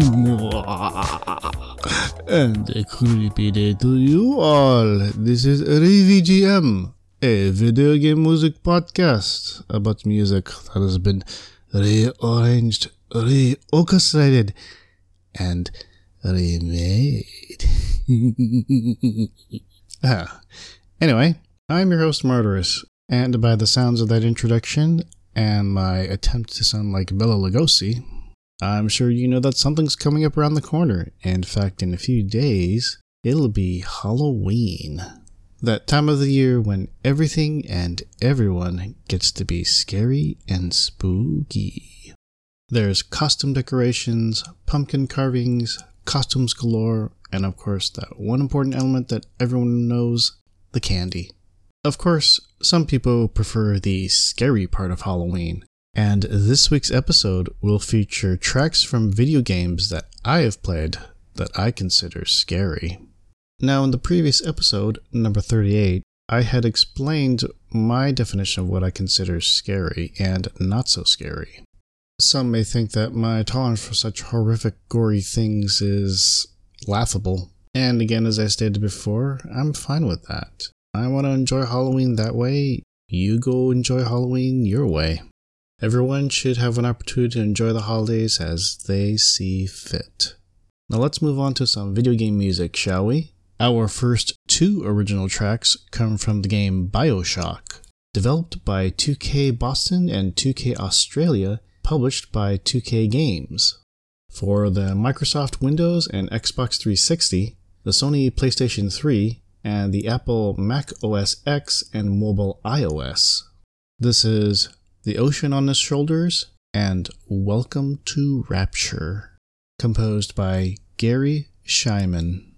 and a creepy day to you all. This is ReVGM, a video game music podcast about music that has been rearranged, reorchestrated, and remade. ah. Anyway, I'm your host, Murderous, and by the sounds of that introduction and my attempt to sound like Bela Lugosi, I'm sure you know that something's coming up around the corner. In fact, in a few days, it'll be Halloween. That time of the year when everything and everyone gets to be scary and spooky. There's costume decorations, pumpkin carvings, costumes galore, and of course, that one important element that everyone knows the candy. Of course, some people prefer the scary part of Halloween, and this week's episode will feature tracks from video games that I have played that I consider scary. Now, in the previous episode, number 38, I had explained my definition of what I consider scary and not so scary. Some may think that my tolerance for such horrific, gory things is laughable. And again, as I stated before, I'm fine with that. I want to enjoy Halloween that way. You go enjoy Halloween your way. Everyone should have an opportunity to enjoy the holidays as they see fit. Now let's move on to some video game music, shall we? Our first two original tracks come from the game Bioshock, developed by 2K Boston and 2K Australia, published by 2K Games. For the Microsoft Windows and Xbox 360, the Sony PlayStation 3, and the Apple Mac OS X and mobile iOS. This is The Ocean on His Shoulders and Welcome to Rapture, composed by Garry Schyman.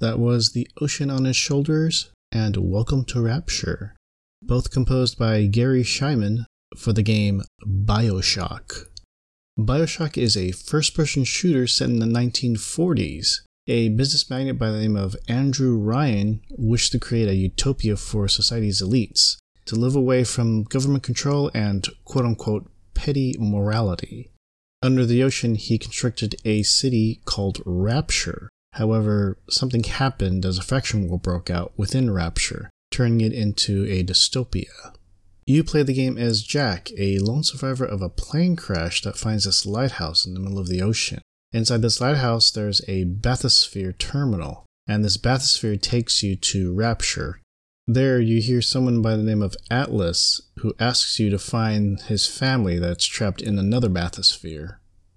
That was The Ocean on His Shoulders and Welcome to Rapture, both composed by Garry Schyman for the game Bioshock. Bioshock is a first person shooter set in the 1940s. A business magnate by the name of Andrew Ryan wished to create a utopia for society's elites, to live away from government control and quote unquote petty morality. Under the ocean, he constructed a city called Rapture. However, something happened as a faction war broke out within Rapture, turning it into a dystopia. You play the game as Jack, a lone survivor of a plane crash that finds this lighthouse in the middle of the ocean. Inside this lighthouse, there's a bathysphere terminal, and this bathysphere takes you to Rapture. There, you hear someone by the name of Atlas who asks you to find his family that's trapped in another bathysphere.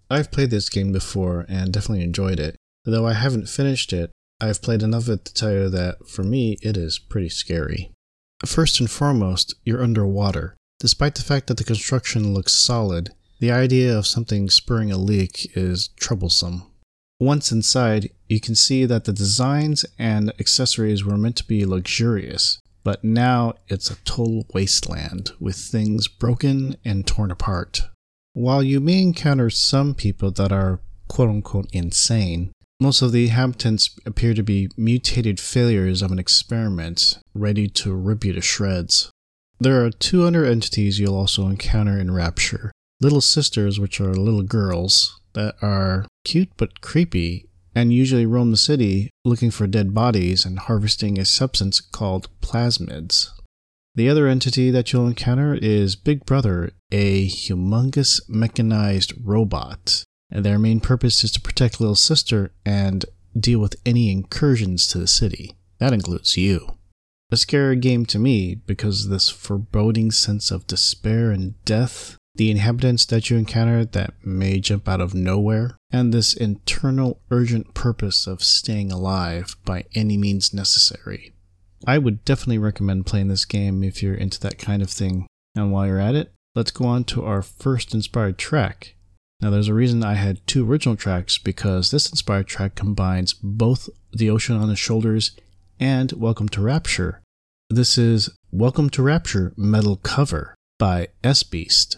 I've played this game before and definitely enjoyed it. Though I haven't finished it, I've played enough of it to tell you that for me, it is pretty scary. First and foremost, you're underwater. Despite the fact that the construction looks solid, the idea of something spurring a leak is troublesome. Once inside, you can see that the designs and accessories were meant to be luxurious, but now it's a total wasteland with things broken and torn apart. While you may encounter some people that are quote unquote insane, most of the inhabitants appear to be mutated failures of an experiment, ready to rip you to shreds. There are two other entities you'll also encounter in Rapture little sisters, which are little girls that are cute but creepy and usually roam the city looking for dead bodies and harvesting a substance called plasmids. The other entity that you'll encounter is Big Brother, a humongous mechanized robot and their main purpose is to protect little sister and deal with any incursions to the city. That includes you. A scary game to me because this foreboding sense of despair and death, the inhabitants that you encounter that may jump out of nowhere, and this internal urgent purpose of staying alive by any means necessary. I would definitely recommend playing this game if you're into that kind of thing. And while you're at it, let's go on to our first inspired track, now, there's a reason I had two original tracks because this inspired track combines both The Ocean on His Shoulders and Welcome to Rapture. This is Welcome to Rapture Metal Cover by S Beast.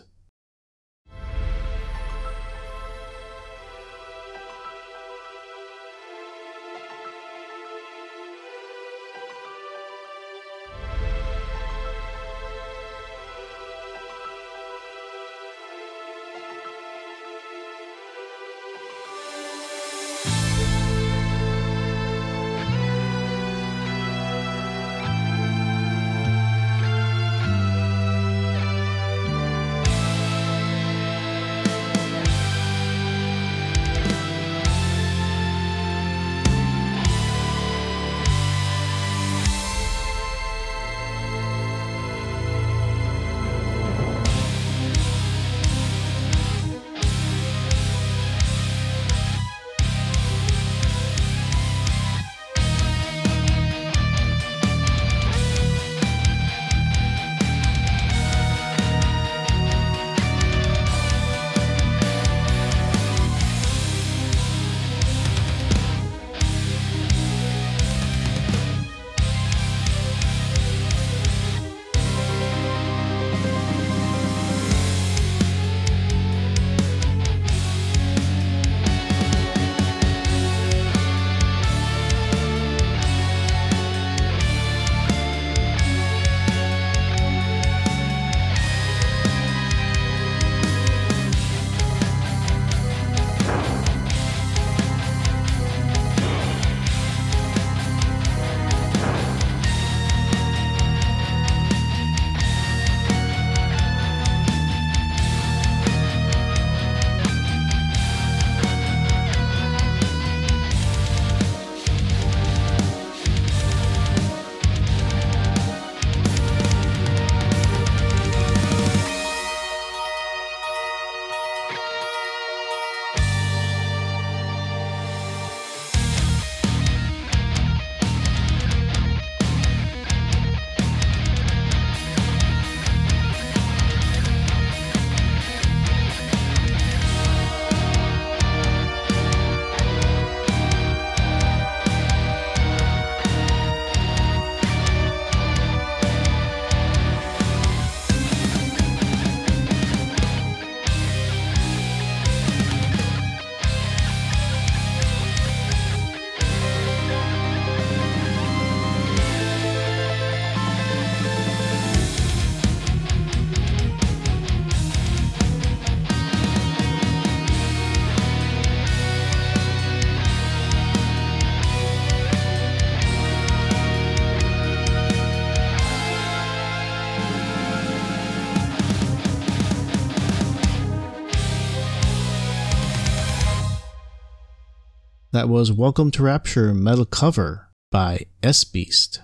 That was Welcome to Rapture Metal Cover by S Beast.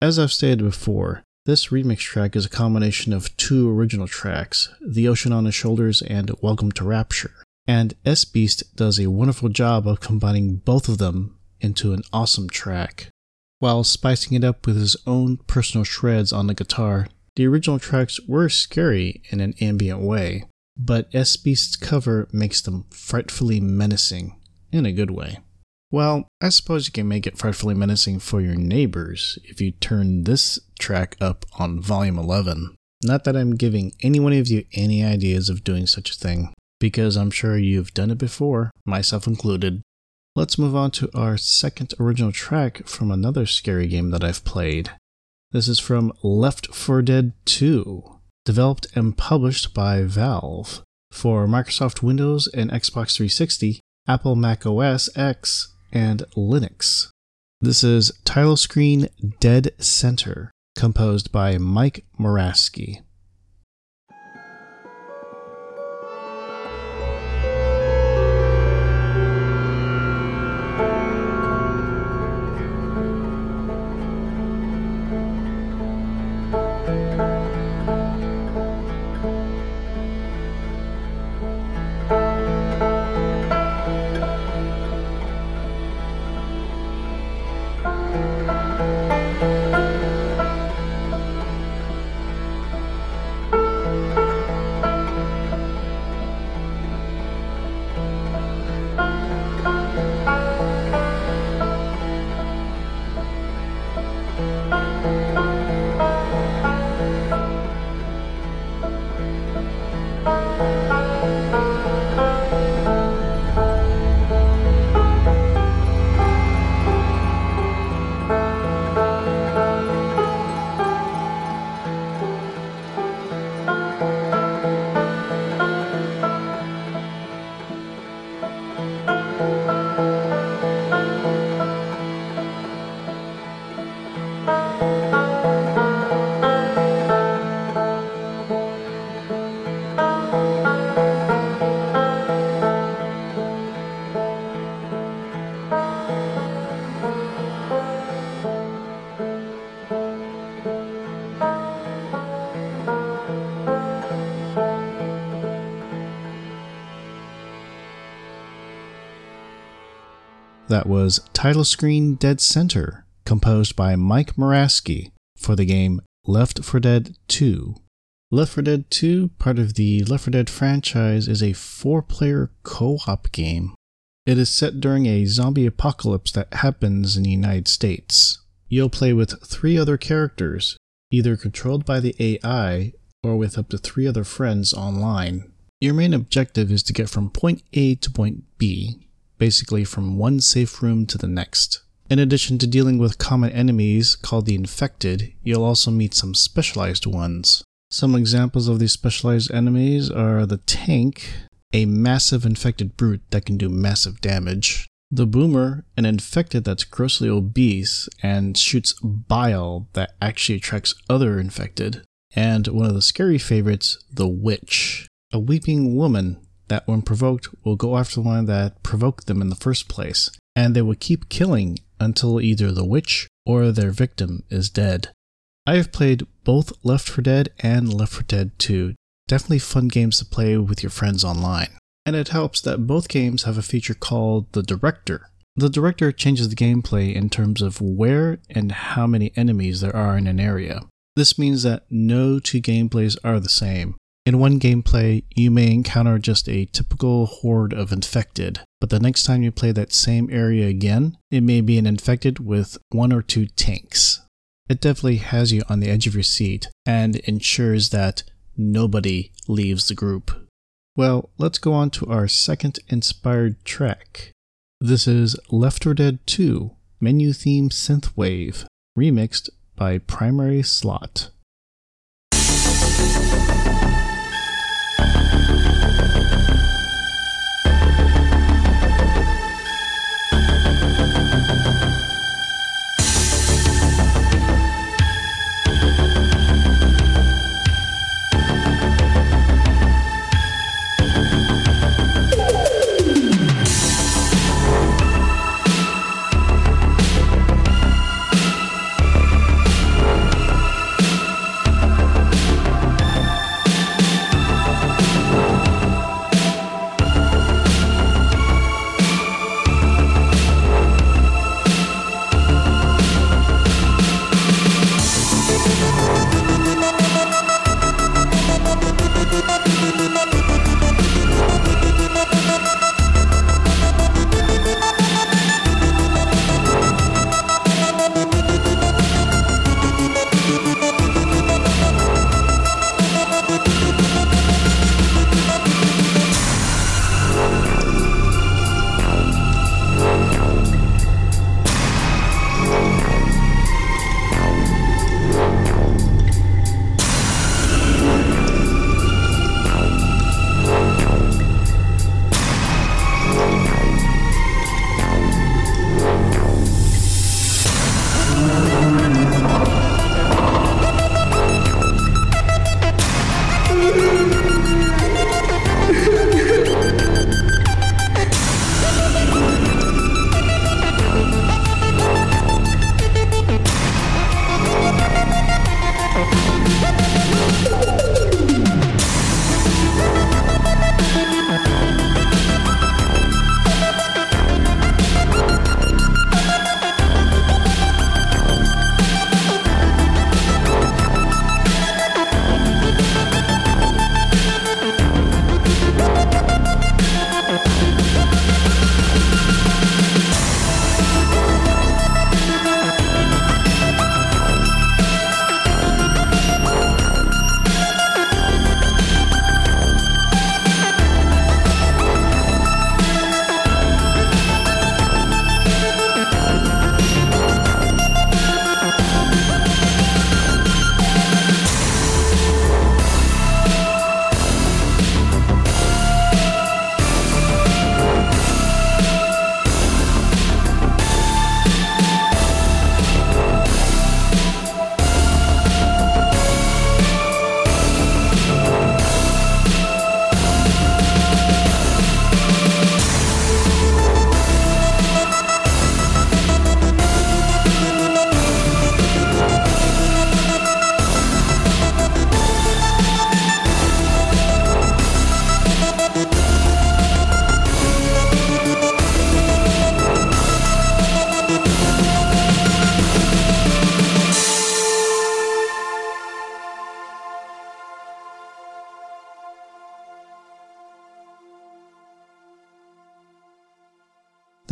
As I've stated before, this remix track is a combination of two original tracks, The Ocean on His Shoulders and Welcome to Rapture. And S Beast does a wonderful job of combining both of them into an awesome track. While spicing it up with his own personal shreds on the guitar, the original tracks were scary in an ambient way, but S Beast's cover makes them frightfully menacing in a good way. Well, I suppose you can make it frightfully menacing for your neighbors if you turn this track up on volume 11. Not that I'm giving any one of you any ideas of doing such a thing, because I'm sure you've done it before, myself included. Let's move on to our second original track from another scary game that I've played. This is from Left 4 Dead 2, developed and published by Valve for Microsoft Windows and Xbox 360, Apple Mac OS X, and Linux. This is title screen Dead Center, composed by Mike Morasky. That was Title Screen Dead Center, composed by Mike Morasky for the game Left 4 Dead 2. Left 4 Dead 2, part of the Left 4 Dead franchise, is a four player co op game. It is set during a zombie apocalypse that happens in the United States. You'll play with three other characters, either controlled by the AI or with up to three other friends online. Your main objective is to get from point A to point B, basically from one safe room to the next. In addition to dealing with common enemies called the infected, you'll also meet some specialized ones. Some examples of these specialized enemies are the tank, a massive infected brute that can do massive damage, the boomer, an infected that's grossly obese and shoots bile that actually attracts other infected, and one of the scary favorites, the witch, a weeping woman that, when provoked, will go after the one that provoked them in the first place, and they will keep killing until either the witch or their victim is dead. I have played both Left 4 Dead and Left 4 Dead 2. Definitely fun games to play with your friends online. And it helps that both games have a feature called the Director. The Director changes the gameplay in terms of where and how many enemies there are in an area. This means that no two gameplays are the same, in one gameplay, you may encounter just a typical horde of infected, but the next time you play that same area again, it may be an infected with one or two tanks. It definitely has you on the edge of your seat and ensures that nobody leaves the group. Well, let's go on to our second inspired track. This is Left 4 Dead 2 Menu Theme Synthwave, remixed by Primary Slot.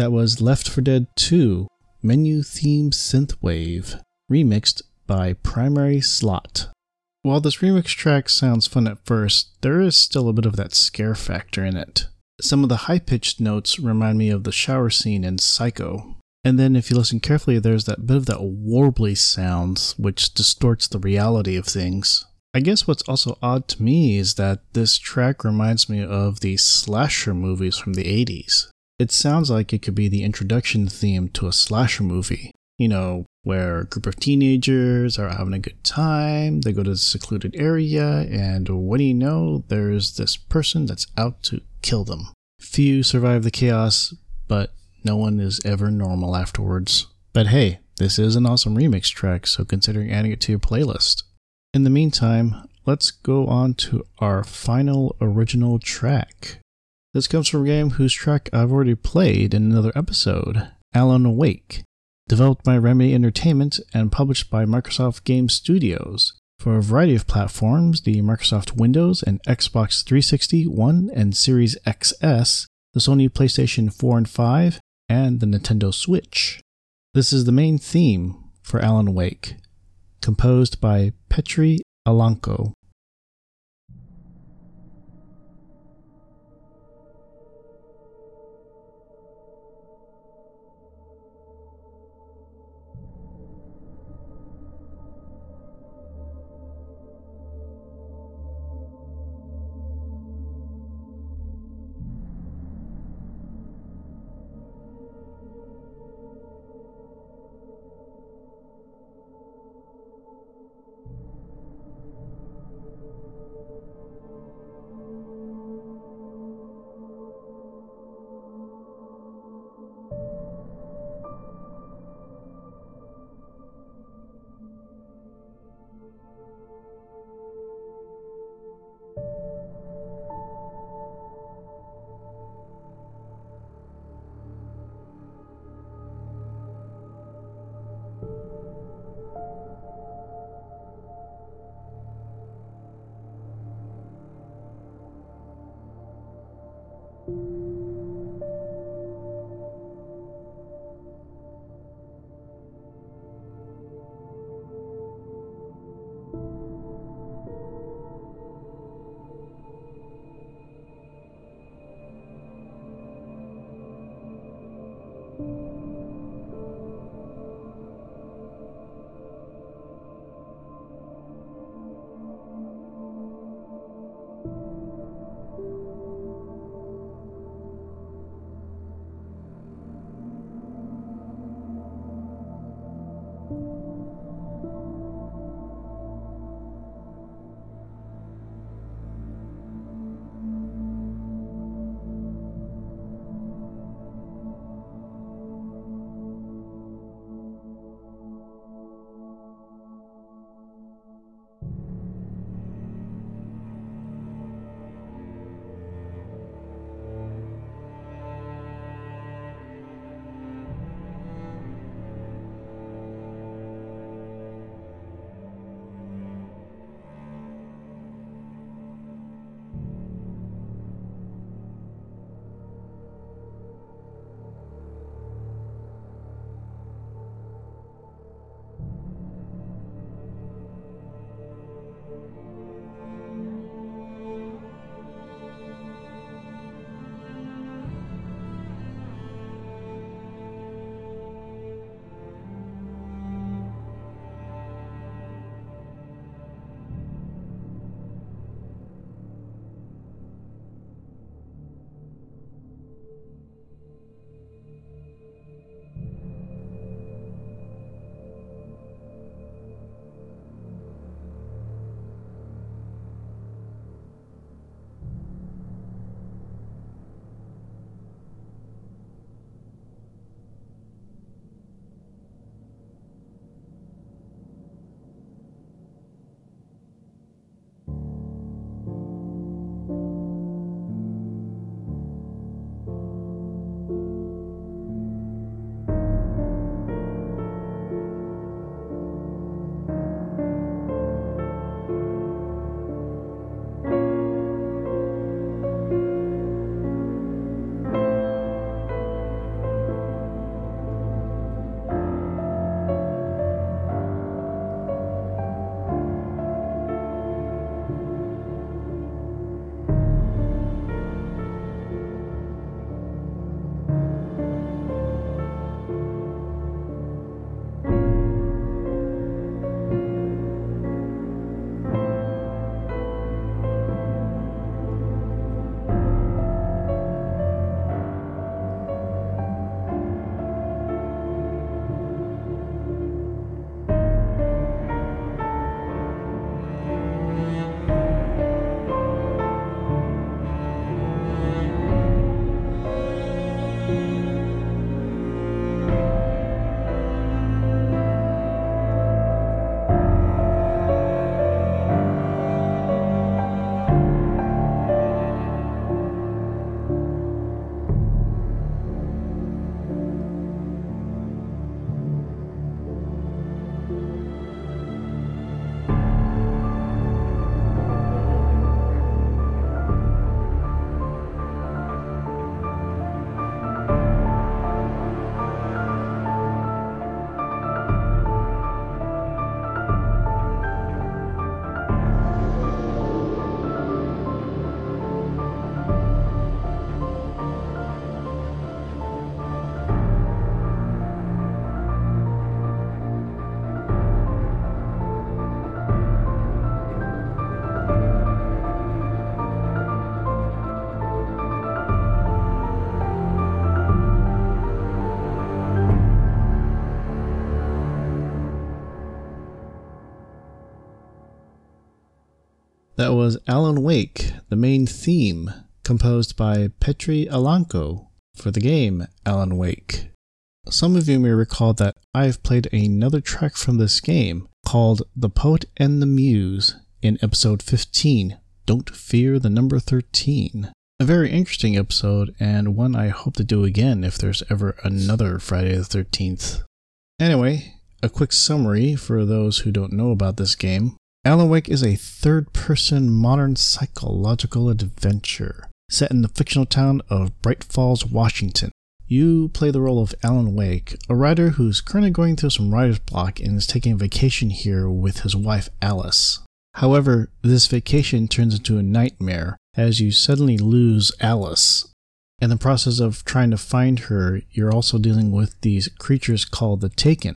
That was Left 4 Dead 2 Menu Theme Synthwave, remixed by Primary Slot. While this remix track sounds fun at first, there is still a bit of that scare factor in it. Some of the high pitched notes remind me of the shower scene in Psycho. And then, if you listen carefully, there's that bit of that warbly sound which distorts the reality of things. I guess what's also odd to me is that this track reminds me of the slasher movies from the 80s. It sounds like it could be the introduction theme to a slasher movie. You know, where a group of teenagers are having a good time, they go to a secluded area, and what do you know? There's this person that's out to kill them. Few survive the chaos, but no one is ever normal afterwards. But hey, this is an awesome remix track, so consider adding it to your playlist. In the meantime, let's go on to our final original track. This comes from a game whose track I've already played in another episode, Alan Wake, developed by Remedy Entertainment and published by Microsoft Game Studios for a variety of platforms the Microsoft Windows and Xbox 360, One, and Series XS, the Sony PlayStation 4 and 5, and the Nintendo Switch. This is the main theme for Alan Wake, composed by Petri Alanko. That was Alan Wake, the main theme, composed by Petri Alanko for the game Alan Wake. Some of you may recall that I've played another track from this game called The Poet and the Muse in episode 15, Don't Fear the Number 13. A very interesting episode, and one I hope to do again if there's ever another Friday the 13th. Anyway, a quick summary for those who don't know about this game. Alan Wake is a third person modern psychological adventure set in the fictional town of Bright Falls, Washington. You play the role of Alan Wake, a writer who's currently going through some writer's block and is taking a vacation here with his wife Alice. However, this vacation turns into a nightmare as you suddenly lose Alice. In the process of trying to find her, you're also dealing with these creatures called the Taken.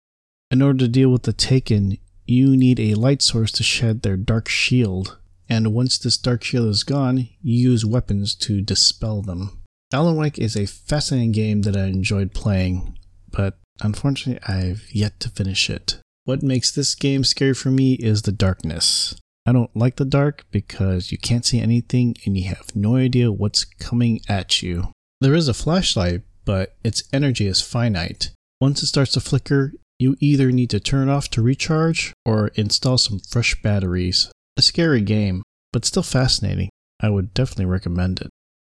In order to deal with the Taken, you need a light source to shed their dark shield, and once this dark shield is gone, you use weapons to dispel them. Alan Wake is a fascinating game that I enjoyed playing, but unfortunately, I've yet to finish it. What makes this game scary for me is the darkness. I don't like the dark because you can't see anything and you have no idea what's coming at you. There is a flashlight, but its energy is finite. Once it starts to flicker, you either need to turn off to recharge or install some fresh batteries. A scary game, but still fascinating. I would definitely recommend it.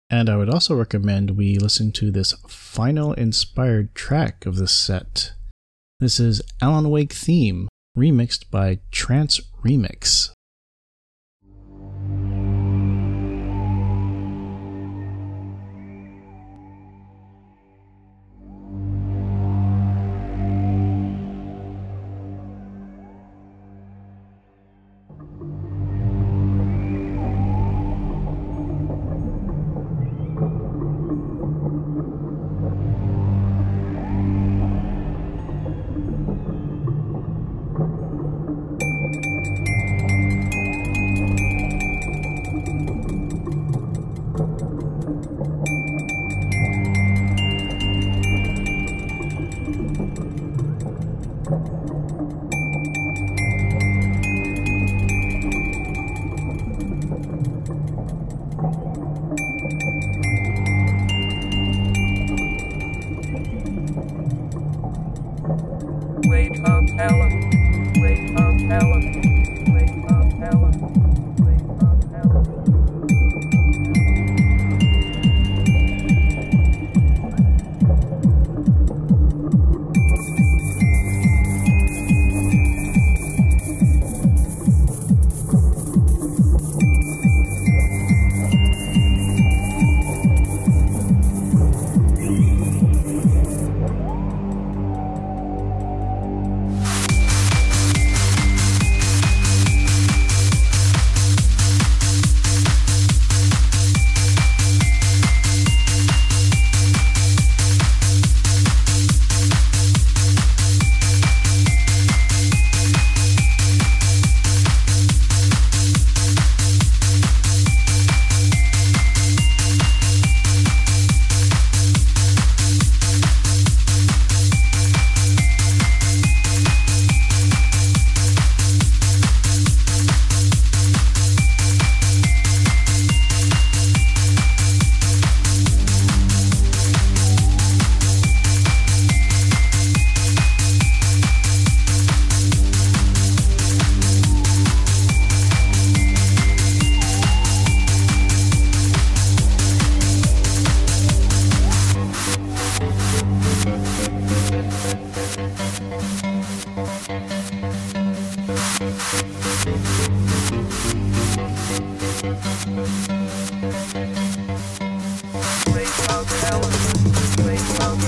And I would also recommend we listen to this final inspired track of the set. This is Alan Wake Theme, remixed by Trance Remix.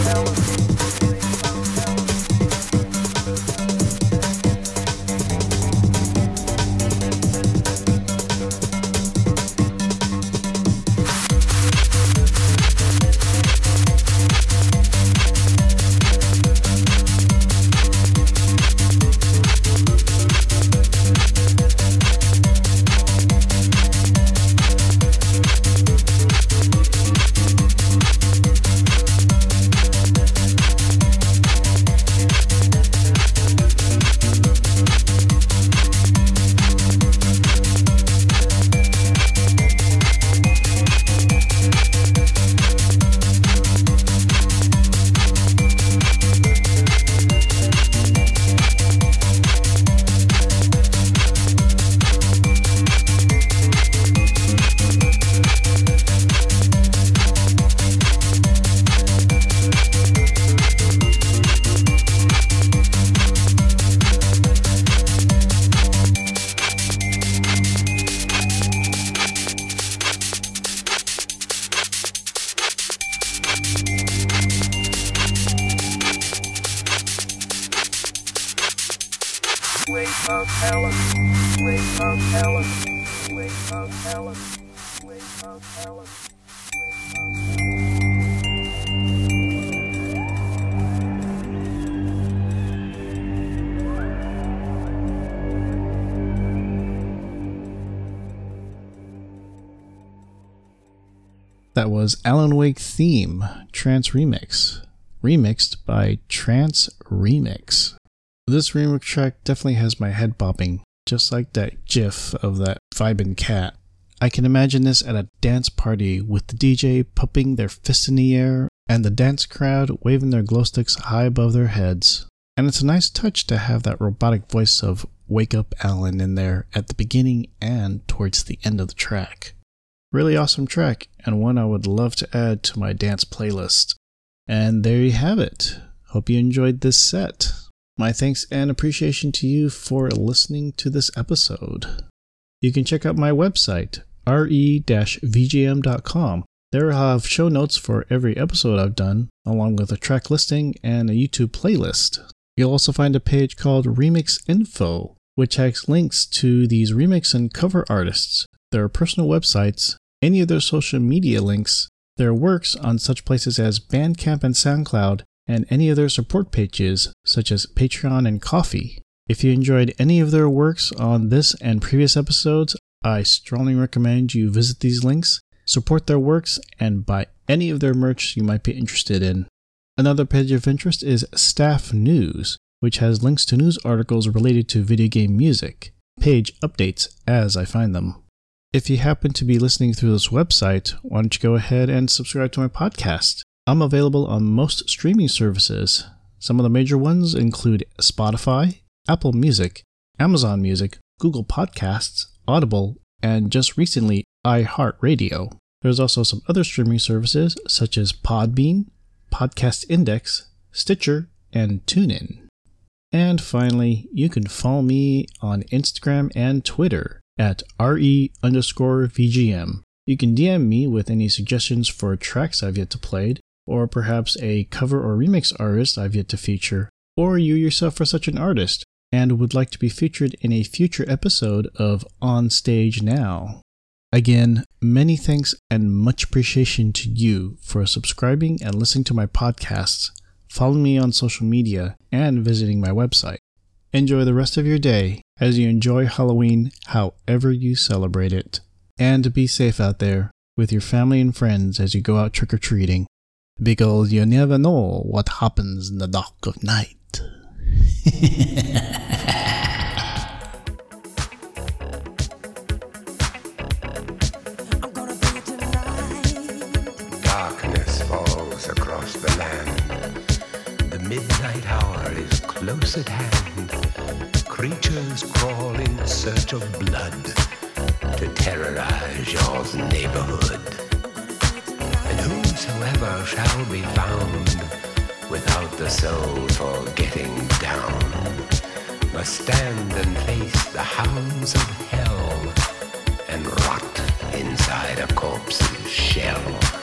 Então. That was Alan Wake Theme, Trance Remix, remixed by Trance Remix. This remix track definitely has my head bopping, just like that gif of that vibin' cat. I can imagine this at a dance party with the DJ pumping their fists in the air and the dance crowd waving their glow sticks high above their heads. And it's a nice touch to have that robotic voice of Wake Up Alan in there at the beginning and towards the end of the track. Really awesome track, and one I would love to add to my dance playlist. And there you have it. Hope you enjoyed this set. My thanks and appreciation to you for listening to this episode. You can check out my website, re-vgm.com. There I'll have show notes for every episode I've done, along with a track listing and a YouTube playlist. You'll also find a page called Remix Info, which has links to these remix and cover artists, their personal websites, any of their social media links, their works on such places as Bandcamp and SoundCloud, and any of their support pages such as Patreon and Ko-fi. If you enjoyed any of their works on this and previous episodes, I strongly recommend you visit these links, support their works, and buy any of their merch you might be interested in. Another page of interest is Staff News, which has links to news articles related to video game music. Page updates as I find them. If you happen to be listening through this website, why don't you go ahead and subscribe to my podcast? I'm available on most streaming services. Some of the major ones include Spotify, Apple Music, Amazon Music, Google Podcasts, Audible, and just recently, iHeartRadio. There's also some other streaming services such as Podbean, Podcast Index, Stitcher, and TuneIn. And finally, you can follow me on Instagram and Twitter at re underscore VGM. You can DM me with any suggestions for tracks I've yet to play, or perhaps a cover or remix artist I've yet to feature, or you yourself are such an artist and would like to be featured in a future episode of On Stage Now. Again, many thanks and much appreciation to you for subscribing and listening to my podcasts, following me on social media, and visiting my website. Enjoy the rest of your day as you enjoy Halloween however you celebrate it. And be safe out there with your family and friends as you go out trick or treating, because you never know what happens in the dark of night. Darkness falls across the land. The midnight hour is close at hand. Creatures crawl in search of blood to terrorize your neighborhood. Whosoever shall be found without the soul for getting down must stand and face the hounds of hell and rot inside a corpse's shell.